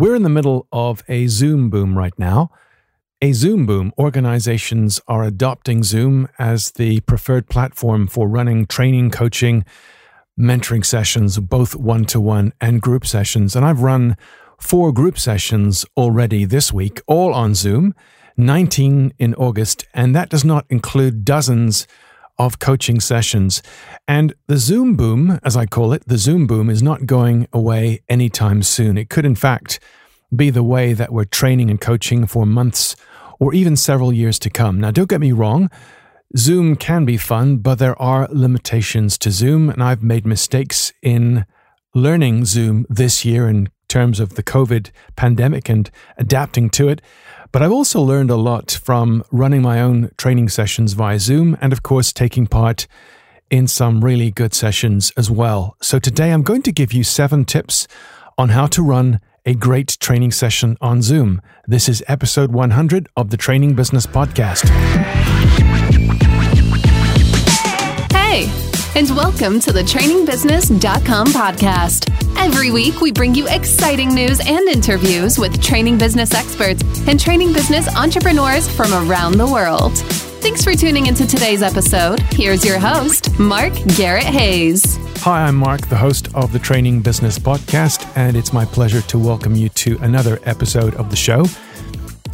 We're in the middle of a Zoom boom right now. A Zoom boom. Organizations are adopting Zoom as the preferred platform for running training, coaching, mentoring sessions, both one to one and group sessions. And I've run four group sessions already this week, all on Zoom, 19 in August. And that does not include dozens of coaching sessions. And the Zoom boom, as I call it, the Zoom boom is not going away anytime soon. It could, in fact, be the way that we're training and coaching for months or even several years to come. Now, don't get me wrong. Zoom can be fun, but there are limitations to Zoom, and I've made mistakes in learning Zoom this year in terms of the COVID pandemic and adapting to it. But I've also learned a lot from running my own training sessions via Zoom and, of course, taking part in some really good sessions as well. So today I'm going to give you seven tips on how to run a great training session on Zoom. This is episode 100 of the Training Business Podcast. Hey, and welcome to the trainingbusiness.com podcast. Every week, we bring you exciting news and interviews with training business experts and training business entrepreneurs from around the world. Thanks for tuning into today's episode. Here's your host, Mark Garrett Hayes. Hi, I'm Mark, the host of the Training Business Podcast, and it's my pleasure to welcome you to another episode of the show.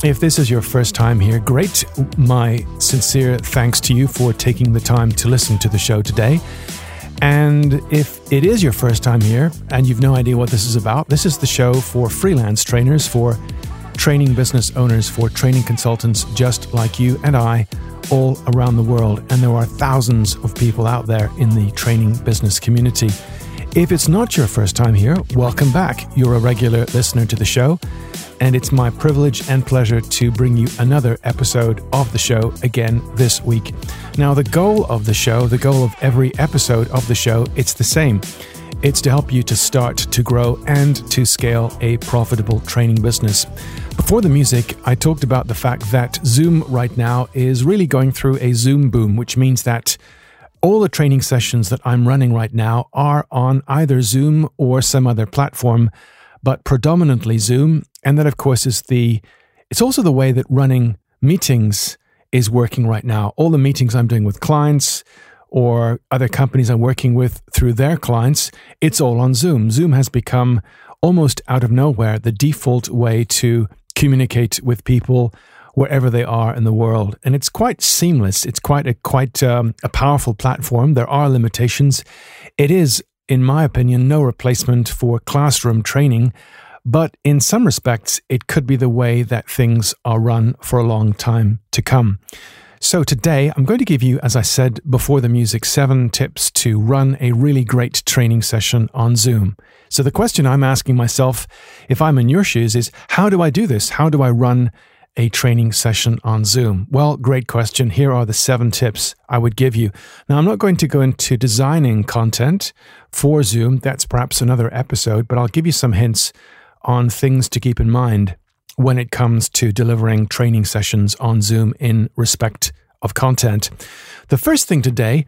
If this is your first time here, great. My sincere thanks to you for taking the time to listen to the show today. And if it is your first time here and you've no idea what this is about, this is the show for freelance trainers, for training business owners, for training consultants just like you and I all around the world. And there are thousands of people out there in the training business community. If it's not your first time here, welcome back. You're a regular listener to the show and it's my privilege and pleasure to bring you another episode of the show again this week. Now, the goal of the show, the goal of every episode of the show, it's the same. It's to help you to start to grow and to scale a profitable training business. Before the music, I talked about the fact that Zoom right now is really going through a Zoom boom, which means that all the training sessions that I'm running right now are on either Zoom or some other platform but predominantly Zoom. And that, of course, is the, it's also the way that running meetings is working right now. All the meetings I'm doing with clients or other companies I'm working with through their clients, it's all on Zoom. Zoom has become almost out of nowhere the default way to communicate with people wherever they are in the world, and it's quite seamless. It's quite a quite um, a powerful platform. There are limitations. It is in my opinion, no replacement for classroom training, but in some respects, it could be the way that things are run for a long time to come. So, today I'm going to give you, as I said before the music, seven tips to run a really great training session on Zoom. So, the question I'm asking myself, if I'm in your shoes, is how do I do this? How do I run a training session on Zoom? Well, great question. Here are the seven tips I would give you. Now, I'm not going to go into designing content for Zoom. That's perhaps another episode, but I'll give you some hints on things to keep in mind when it comes to delivering training sessions on Zoom in respect of content. The first thing today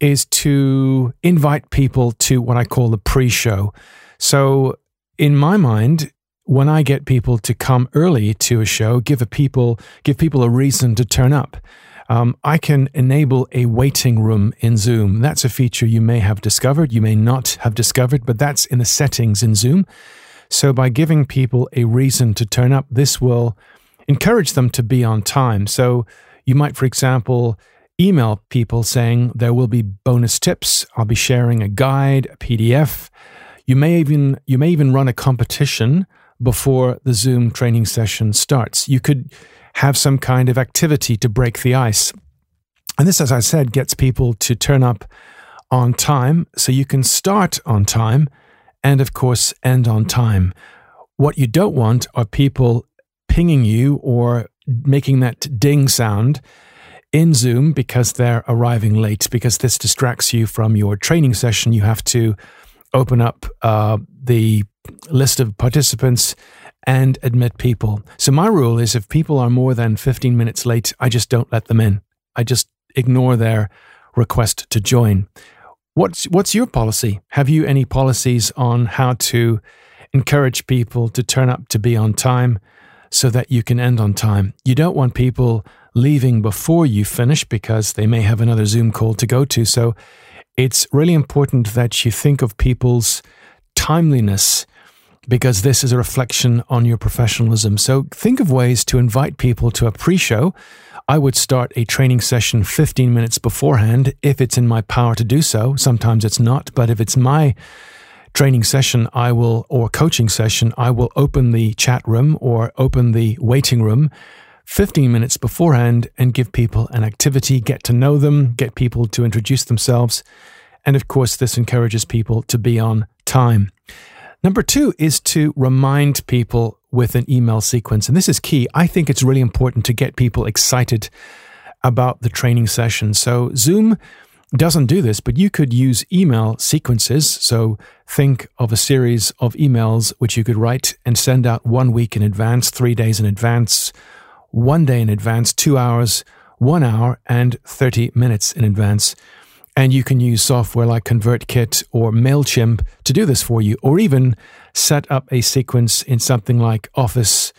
is to invite people to what I call the pre show. So, in my mind, when I get people to come early to a show, give a people give people a reason to turn up. Um, I can enable a waiting room in Zoom. That's a feature you may have discovered, you may not have discovered, but that's in the settings in Zoom. So by giving people a reason to turn up, this will encourage them to be on time. So you might, for example, email people saying there will be bonus tips. I'll be sharing a guide, a PDF. You may even you may even run a competition before the Zoom training session starts. You could have some kind of activity to break the ice. And this, as I said, gets people to turn up on time so you can start on time and, of course, end on time. What you don't want are people pinging you or making that ding sound in Zoom because they're arriving late, because this distracts you from your training session. You have to open up uh, the list of participants and admit people. So my rule is if people are more than 15 minutes late, I just don't let them in. I just ignore their request to join. What's what's your policy? Have you any policies on how to encourage people to turn up to be on time so that you can end on time. You don't want people leaving before you finish because they may have another Zoom call to go to. So it's really important that you think of people's timeliness because this is a reflection on your professionalism. So think of ways to invite people to a pre show. I would start a training session 15 minutes beforehand if it's in my power to do so. Sometimes it's not, but if it's my training session, I will, or coaching session, I will open the chat room or open the waiting room 15 minutes beforehand and give people an activity, get to know them, get people to introduce themselves. And of course, this encourages people to be on time. Number two is to remind people with an email sequence. And this is key. I think it's really important to get people excited about the training session. So, Zoom doesn't do this, but you could use email sequences. So, think of a series of emails which you could write and send out one week in advance, three days in advance, one day in advance, two hours, one hour, and 30 minutes in advance. And you can use software like ConvertKit or MailChimp to do this for you, or even set up a sequence in something like Office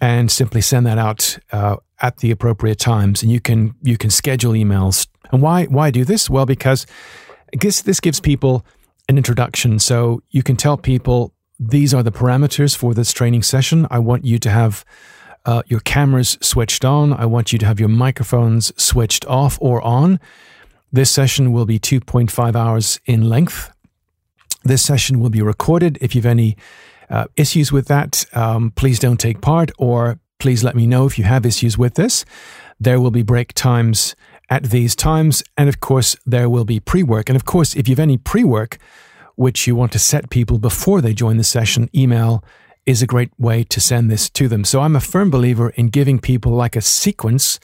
and simply send that out uh, at the appropriate times. And you can you can schedule emails. And why why do this? Well, because guess this gives people an introduction. So you can tell people these are the parameters for this training session. I want you to have uh, your cameras switched on. I want you to have your microphones switched off or on. This session will be 2.5 hours in length. This session will be recorded. If you have any uh, issues with that, um, please don't take part or please let me know if you have issues with this. There will be break times at these times. And of course, there will be pre work. And of course, if you have any pre work, which you want to set people before they join the session, email is a great way to send this to them. So I'm a firm believer in giving people like a sequence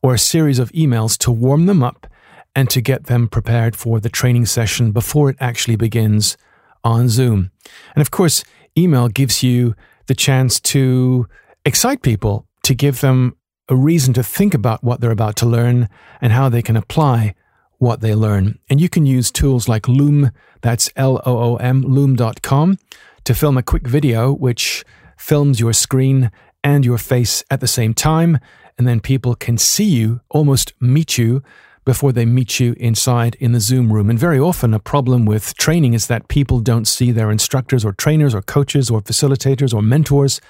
or a series of emails to warm them up and to get them prepared for the training session before it actually begins on Zoom. And of course, email gives you the chance to excite people, to give them a reason to think about what they're about to learn and how they can apply what they learn. And you can use tools like Loom, that's L O O M, loom.com, to film a quick video which films your screen and your face at the same time. And then people can see you, almost meet you before they meet you inside in the Zoom room. And very often, a problem with training is that people don't see their instructors or trainers or coaches or facilitators or mentors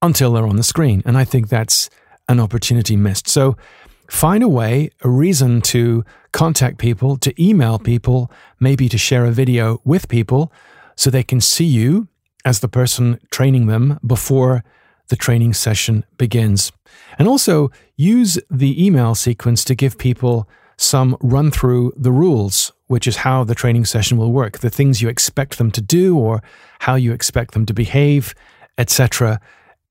until they're on the screen. And I think that's an opportunity missed. So find a way, a reason to contact people, to email people, maybe to share a video with people so they can see you as the person training them before the training session begins. And also use the email sequence to give people some run through the rules, which is how the training session will work, the things you expect them to do or how you expect them to behave, etc.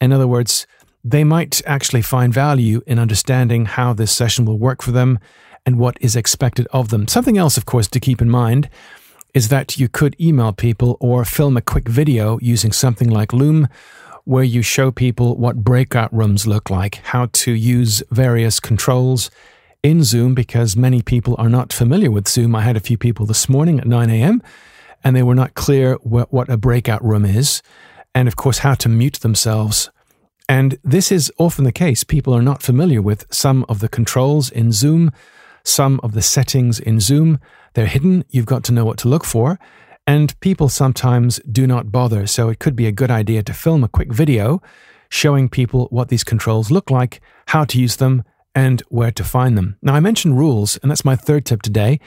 In other words, they might actually find value in understanding how this session will work for them and what is expected of them. Something else, of course, to keep in mind is that you could email people or film a quick video using something like Loom where you show people what breakout rooms look like, how to use various controls in Zoom, because many people are not familiar with Zoom. I had a few people this morning at 9 a.m., and they were not clear what, what a breakout room is, and of course, how to mute themselves. And this is often the case. People are not familiar with some of the controls in Zoom, some of the settings in Zoom. They're hidden. You've got to know what to look for. And people sometimes do not bother, so it could be a good idea to film a quick video showing people what these controls look like, how to use them, and where to find them. Now, I mentioned rules, and that's my third tip today,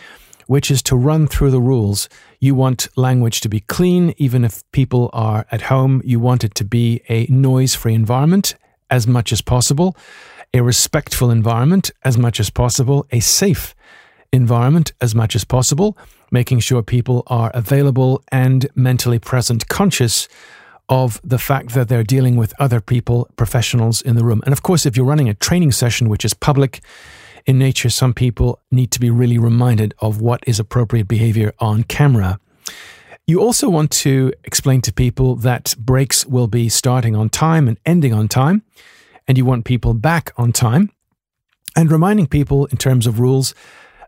which is to run through the rules. You want language to be clean, even if people are at home. You want it to be a noise free environment as much as possible, a respectful environment as much as possible, a safe environment as much as possible, making sure people are available and mentally present, conscious of the fact that they're dealing with other people, professionals in the room. And of course, if you're running a training session which is public in nature, some people need to be really reminded of what is appropriate behavior on camera. You also want to explain to people that breaks will be starting on time and ending on time, and you want people back on time, and reminding people in terms of rules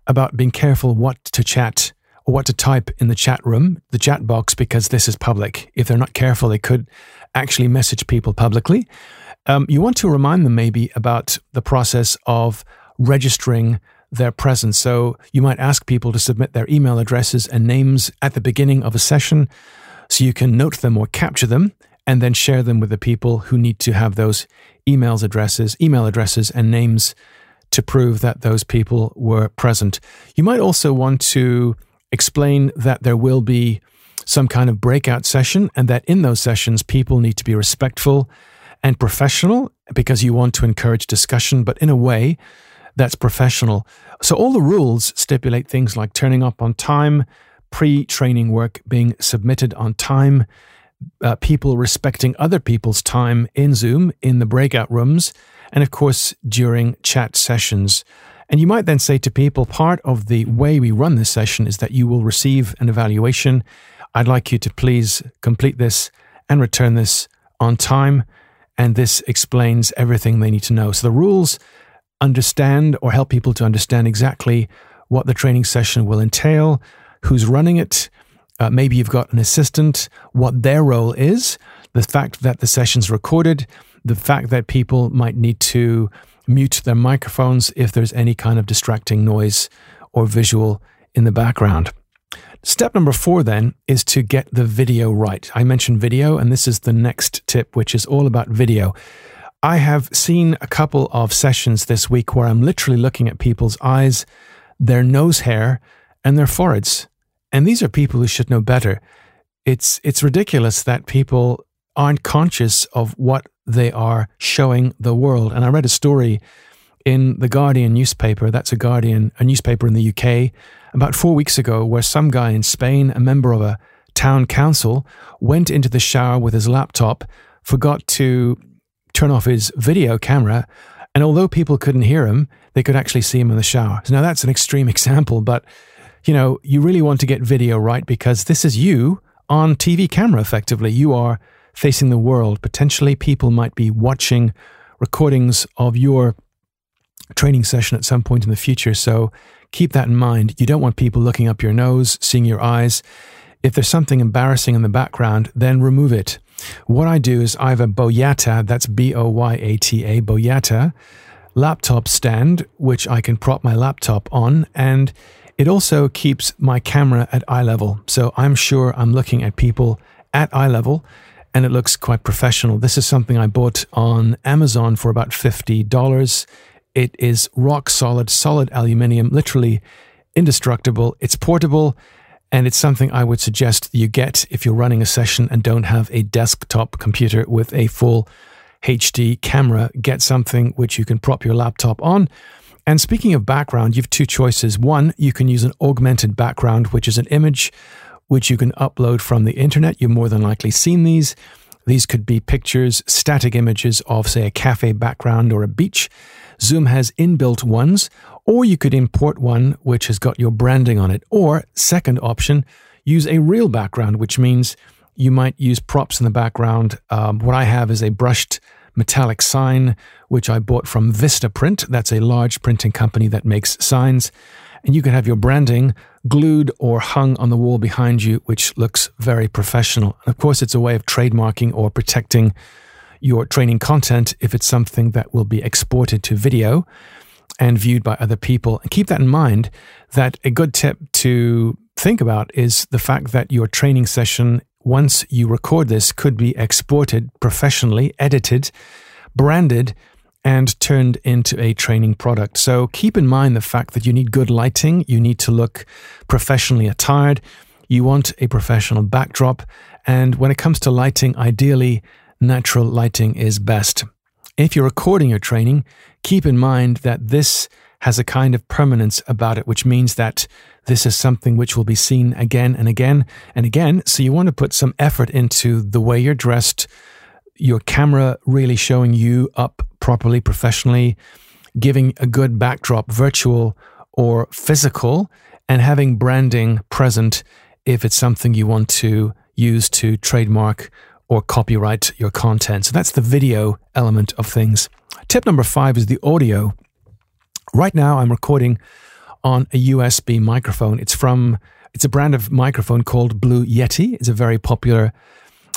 about being careful what to chat what to type in the chat room, the chat box, because this is public. If they're not careful, they could actually message people publicly. Um, you want to remind them maybe about the process of registering their presence. So you might ask people to submit their email addresses and names at the beginning of a session so you can note them or capture them and then share them with the people who need to have those emails addresses, email addresses and names to prove that those people were present. You might also want to explain that there will be some kind of breakout session and that in those sessions people need to be respectful and professional because you want to encourage discussion, but in a way that's professional. So all the rules stipulate things like turning up on time, pre training work being submitted on time, uh, people respecting other people's time in Zoom, in the breakout rooms, and of course during chat sessions. And you might then say to people, part of the way we run this session is that you will receive an evaluation. I'd like you to please complete this and return this on time. And this explains everything they need to know. So the rules understand or help people to understand exactly what the training session will entail, who's running it. Uh, maybe you've got an assistant, what their role is, the fact that the session's recorded, the fact that people might need to mute their microphones if there's any kind of distracting noise or visual in the background. Step number four then is to get the video right. I mentioned video, and this is the next tip, which is all about video. I have seen a couple of sessions this week where I'm literally looking at people's eyes, their nose hair, and their foreheads. And these are people who should know better. It's, it's ridiculous that people aren't conscious of what they are showing the world. And I read a story in the Guardian newspaper, that's a Guardian, a newspaper in the UK, about four weeks ago, where some guy in Spain, a member of a town council, went into the shower with his laptop, forgot to turn off his video camera, and although people couldn't hear him, they could actually see him in the shower. So now that's an extreme example, but you know, you really want to get video right because this is you on TV camera effectively. You are facing the world. Potentially, people might be watching recordings of your training session at some point in the future. So keep that in mind. You don't want people looking up your nose, seeing your eyes. If there's something embarrassing in the background, then remove it. What I do is I have a Boyata, that's B O Y A T A, Boyata laptop stand, which I can prop my laptop on. And it also keeps my camera at eye level. So I'm sure I'm looking at people at eye level and it looks quite professional. This is something I bought on Amazon for about $50. It is rock solid, solid aluminium, literally indestructible. It's portable, and it's something I would suggest you get if you're running a session and don't have a desktop computer with a full HD camera. Get something which you can prop your laptop on. And speaking of background, you have two choices. One, you can use an augmented background, which is an image which you can upload from the internet. You've more than likely seen these. These could be pictures, static images of, say, a cafe background or a beach. Zoom has inbuilt ones, or you could import one which has got your branding on it. Or, second option, use a real background, which means you might use props in the background. Um, what I have is a brushed metallic sign, which I bought from Vista Print. That's a large printing company that makes signs and you can have your branding glued or hung on the wall behind you, which looks very professional. Of course, it's a way of trademarking or protecting your training content if it's something that will be exported to video and viewed by other people. And keep that in mind that a good tip to think about is the fact that your training session, once you record this, could be exported professionally, edited, branded, and turned into a training product. So keep in mind the fact that you need good lighting, you need to look professionally attired, you want a professional backdrop, and when it comes to lighting, ideally, natural lighting is best. If you're recording your training, keep in mind that this has a kind of permanence about it, which means that this is something which will be seen again and again and again. So you want to put some effort into the way you're dressed, your camera really showing you up properly, professionally, giving a good backdrop, virtual or physical, and having branding present if it's something you want to use to trademark or copyright your content. So that's the video element of things. Tip number five is the audio. Right now, I'm recording on a USB microphone. It's from It's a brand of microphone called Blue Yeti. It's a very popular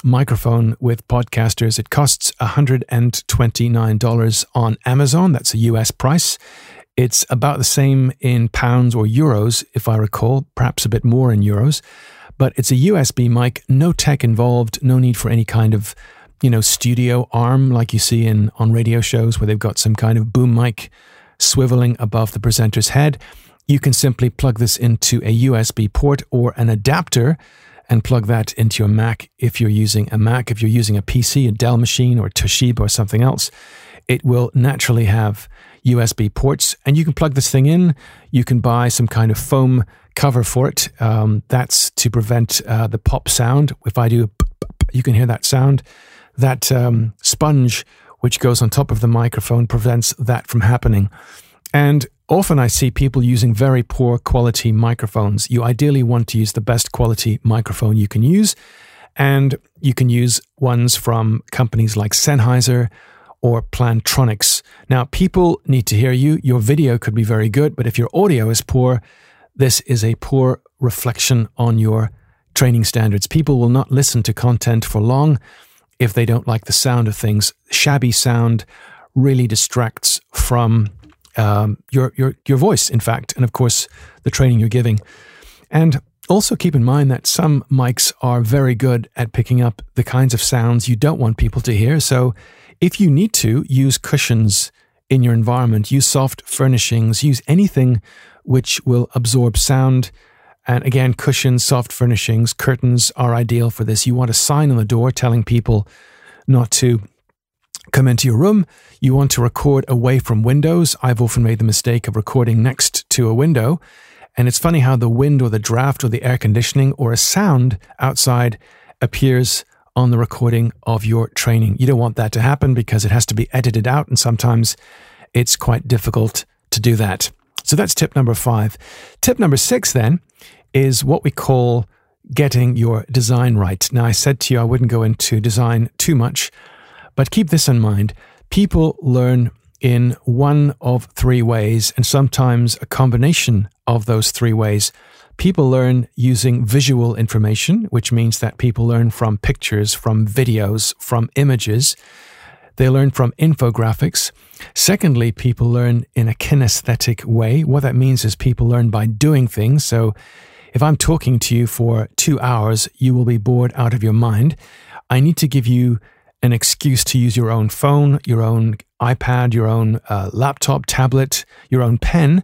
microphone with podcasters. It costs $129 on Amazon. That's a US price. It's about the same in pounds or euros, if I recall, perhaps a bit more in euros. But it's a USB mic, no tech involved, no need for any kind of, you know, studio arm like you see in on radio shows where they've got some kind of boom mic swiveling above the presenter's head. You can simply plug this into a USB port or an adapter and plug that into your Mac if you're using a Mac. If you're using a PC, a Dell machine, or Toshiba or something else, it will naturally have USB ports. And you can plug this thing in. You can buy some kind of foam cover for it. Um, that's to prevent uh, the pop sound. If I do, you can hear that sound. That um, sponge, which goes on top of the microphone, prevents that from happening. And often I see people using very poor quality microphones. You ideally want to use the best quality microphone you can use. And you can use ones from companies like Sennheiser or Plantronics. Now, people need to hear you. Your video could be very good, but if your audio is poor, this is a poor reflection on your training standards. People will not listen to content for long if they don't like the sound of things. Shabby sound really distracts from um, your your your voice, in fact, and of course the training you're giving. And also keep in mind that some mics are very good at picking up the kinds of sounds you don't want people to hear. So if you need to use cushions in your environment, use soft furnishings, use anything which will absorb sound. And again, cushions, soft furnishings, curtains are ideal for this. You want a sign on the door telling people not to come into your room. You want to record away from windows. I've often made the mistake of recording next to a window. And it's funny how the wind or the draft or the air conditioning or a sound outside appears on the recording of your training. You don't want that to happen because it has to be edited out. And sometimes it's quite difficult to do that. So that's tip number five. Tip number six then is what we call getting your design right. Now, I said to you I wouldn't go into design too much, but keep this in mind. People learn in one of three ways, and sometimes a combination of those three ways. People learn using visual information, which means that people learn from pictures, from videos, from images. They learn from infographics. Secondly, people learn in a kinesthetic way. What that means is people learn by doing things. So if I'm talking to you for two hours, you will be bored out of your mind. I need to give you an excuse to use your own phone, your own iPad, your own uh, laptop, tablet, your own pen,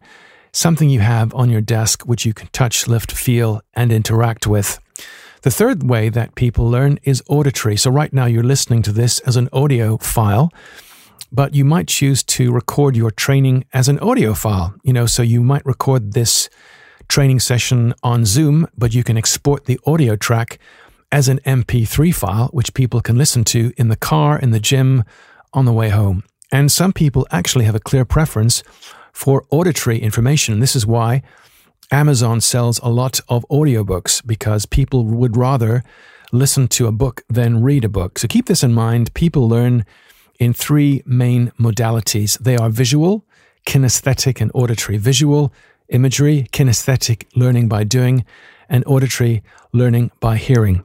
something you have on your desk which you can touch, lift, feel, and interact with. The third way that people learn is auditory. So, right now, you're listening to this as an audio file, but you might choose to record your training as an audio file. You know, so you might record this training session on Zoom, but you can export the audio track as an MP3 file, which people can listen to in the car, in the gym, on the way home. And some people actually have a clear preference for auditory information. And this is why Amazon sells a lot of audiobooks because people would rather listen to a book than read a book. So keep this in mind. People learn in three main modalities they are visual, kinesthetic, and auditory. Visual, imagery, kinesthetic, learning by doing, and auditory, learning by hearing.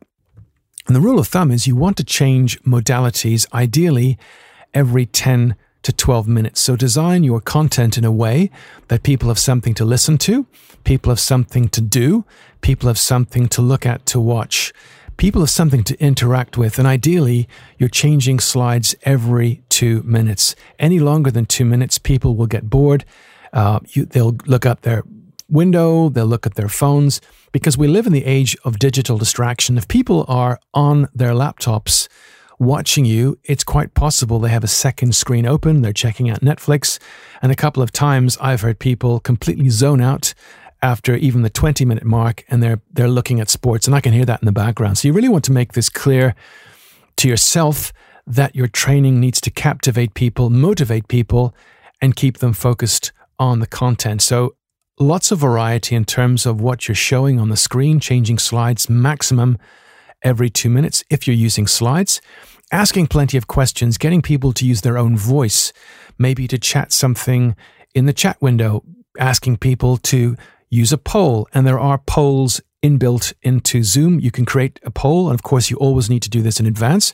And the rule of thumb is you want to change modalities ideally every 10 to 12 minutes. So design your content in a way that people have something to listen to, people have something to do, people have something to look at, to watch, people have something to interact with. And ideally, you're changing slides every two minutes. Any longer than two minutes, people will get bored. Uh, you, they'll look up their window, they'll look at their phones because we live in the age of digital distraction. If people are on their laptops, watching you, it's quite possible they have a second screen open, they're checking out Netflix. And a couple of times I've heard people completely zone out after even the 20 minute mark and they're they're looking at sports and I can hear that in the background. So you really want to make this clear to yourself that your training needs to captivate people, motivate people and keep them focused on the content. So lots of variety in terms of what you're showing on the screen, changing slides maximum every 2 minutes if you're using slides asking plenty of questions, getting people to use their own voice, maybe to chat something in the chat window, asking people to use a poll. And there are polls inbuilt into Zoom. You can create a poll. And of course, you always need to do this in advance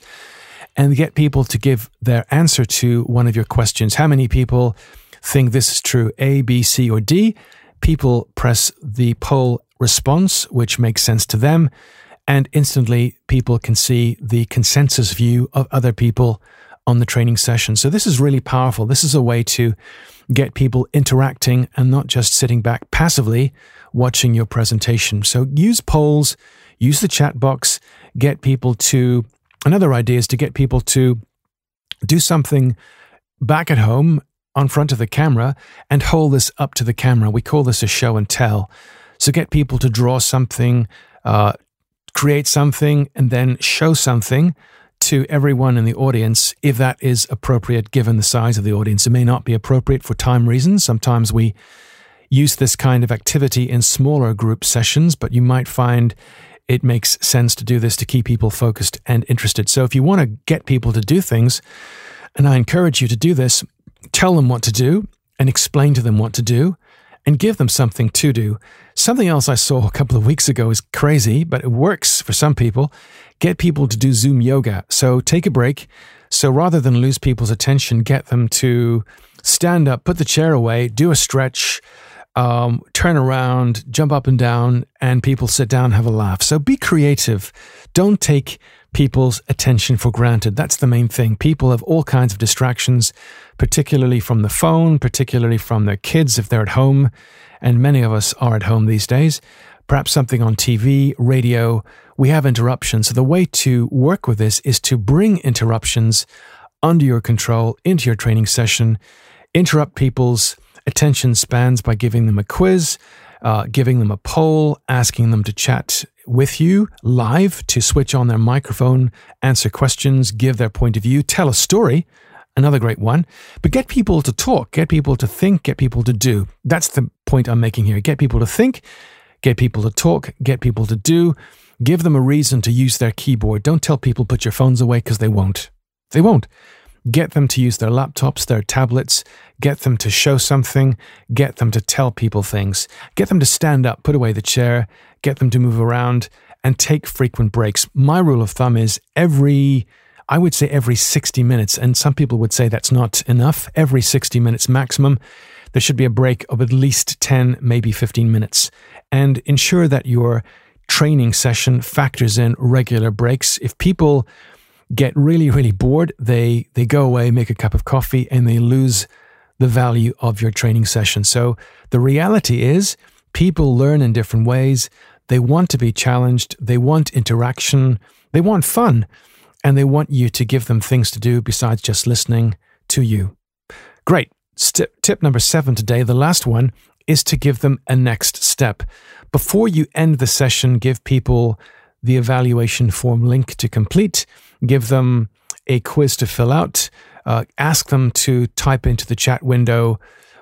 and get people to give their answer to one of your questions. How many people think this is true? A, B, C, or D? People press the poll response, which makes sense to them. And instantly, people can see the consensus view of other people on the training session. So, this is really powerful. This is a way to get people interacting and not just sitting back passively watching your presentation. So, use polls, use the chat box, get people to. Another idea is to get people to do something back at home on front of the camera and hold this up to the camera. We call this a show and tell. So, get people to draw something, uh, create something and then show something to everyone in the audience if that is appropriate given the size of the audience. It may not be appropriate for time reasons. Sometimes we use this kind of activity in smaller group sessions, but you might find it makes sense to do this to keep people focused and interested. So if you want to get people to do things, and I encourage you to do this, tell them what to do and explain to them what to do and give them something to do. Something else I saw a couple of weeks ago is crazy, but it works for some people. Get people to do Zoom yoga. So take a break. So rather than lose people's attention, get them to stand up, put the chair away, do a stretch, um, turn around, jump up and down, and people sit down, have a laugh. So be creative. Don't take people's attention for granted. That's the main thing. People have all kinds of distractions, particularly from the phone, particularly from their kids if they're at home. And many of us are at home these days. Perhaps something on TV, radio. We have interruptions. So the way to work with this is to bring interruptions under your control into your training session, interrupt people's attention spans by giving them a quiz, uh, giving them a poll, asking them to chat with you live to switch on their microphone, answer questions, give their point of view, tell a story. Another great one. But get people to talk, get people to think, get people to do. That's the point I'm making here. Get people to think, get people to talk, get people to do. Give them a reason to use their keyboard. Don't tell people put your phones away because they won't. They won't. Get them to use their laptops, their tablets, get them to show something, get them to tell people things, get them to stand up, put away the chair, get them to move around, and take frequent breaks. My rule of thumb is every, I would say every 60 minutes, and some people would say that's not enough, every 60 minutes maximum, there should be a break of at least 10, maybe 15 minutes. And ensure that your training session factors in regular breaks. If people get really, really bored, they, they go away, make a cup of coffee, and they lose the value of your training session. So the reality is, people learn in different ways. They want to be challenged, they want interaction, they want fun, and they want you to give them things to do besides just listening to you. Great. Step, tip number seven today, the last one, is to give them a next step. Before you end the session, give people the evaluation form link to complete, give them a quiz to fill out, uh, ask them to type into the chat window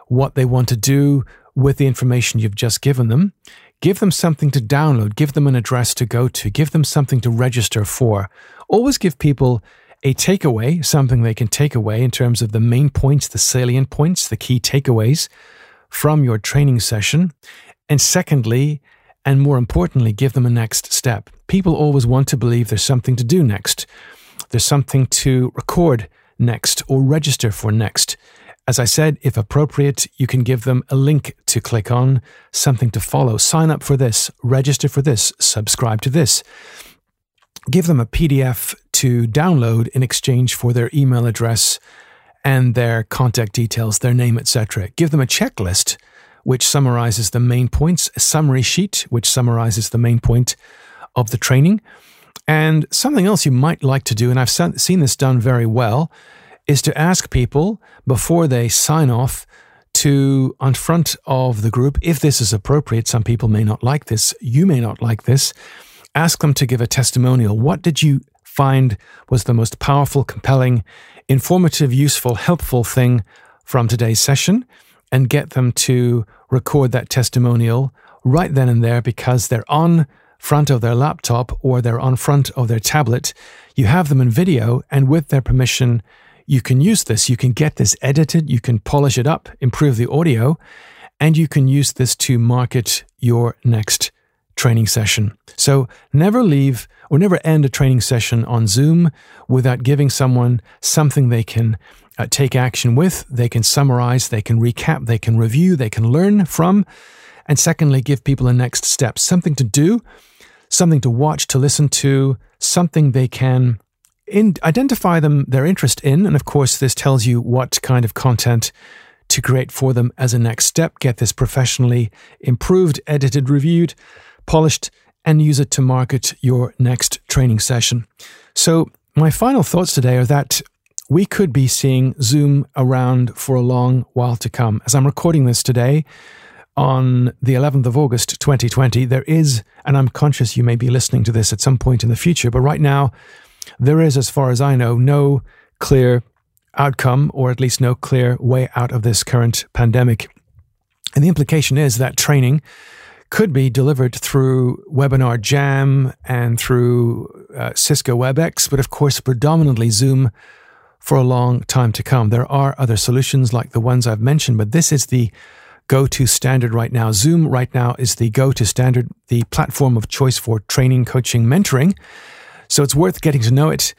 what they want to do with the information you've just given them. Give them something to download, give them an address to go to, give them something to register for. Always give people a takeaway, something they can take away in terms of the main points, the salient points, the key takeaways from your training session. And secondly, and more importantly, give them a next step. People always want to believe there's something to do next. There's something to record next or register for next. As I said, if appropriate, you can give them a link to click on, something to follow, sign up for this, register for this, subscribe to this. Give them a PDF to download in exchange for their email address and their contact details, their name, etc. Give them a checklist which summarizes the main points, a summary sheet, which summarizes the main point of the training. And something else you might like to do, and I've seen this done very well, is to ask people before they sign off to, on front of the group, if this is appropriate, some people may not like this, you may not like this, ask them to give a testimonial. What did you find was the most powerful, compelling, informative, useful, helpful thing from today's session? And get them to record that testimonial right then and there because they're on front of their laptop or they're on front of their tablet. You have them in video, and with their permission, you can use this. You can get this edited, you can polish it up, improve the audio, and you can use this to market your next training session. So never leave or never end a training session on Zoom without giving someone something they can uh, take action with, they can summarize, they can recap, they can review, they can learn from. And secondly, give people a next step, something to do, something to watch, to listen to, something they can in, identify them their interest in. And of course, this tells you what kind of content to create for them as a next step. Get this professionally improved, edited, reviewed, polished, and use it to market your next training session. So, my final thoughts today are that we could be seeing Zoom around for a long while to come. As I'm recording this today, on the 11th of August 2020, there is, and I'm conscious you may be listening to this at some point in the future, but right now, there is, as far as I know, no clear outcome, or at least no clear way out of this current pandemic. And the implication is that training could be delivered through Webinar Jam and through uh, Cisco WebEx, but of course, predominantly Zoom for a long time to come. There are other solutions like the ones I've mentioned, but this is the go to standard right now. Zoom right now is the go to standard, the platform of choice for training, coaching, mentoring. So it's worth getting to know it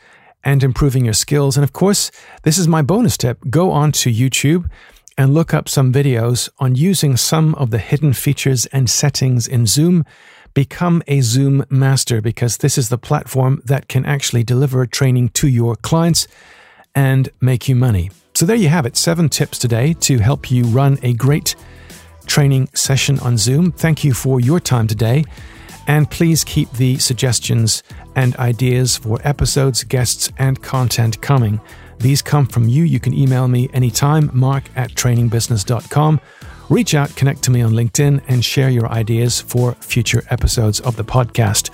and improving your skills. And of course, this is my bonus tip go on to YouTube and look up some videos on using some of the hidden features and settings in Zoom. Become a Zoom master because this is the platform that can actually deliver training to your clients and make you money. So there you have it seven tips today to help you run a great training session on Zoom. Thank you for your time today. And please keep the suggestions and ideas for episodes, guests, and content coming. These come from you. You can email me anytime, mark at trainingbusiness.com. Reach out, connect to me on LinkedIn, and share your ideas for future episodes of the podcast.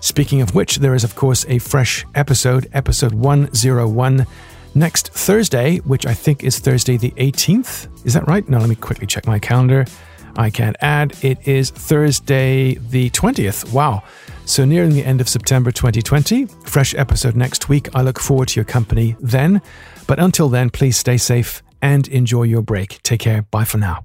Speaking of which, there is, of course, a fresh episode, episode 101, next Thursday, which I think is Thursday the 18th. Is that right? No, let me quickly check my calendar. I can't add it is Thursday the 20th. Wow. So, nearing the end of September 2020, fresh episode next week. I look forward to your company then. But until then, please stay safe and enjoy your break. Take care. Bye for now.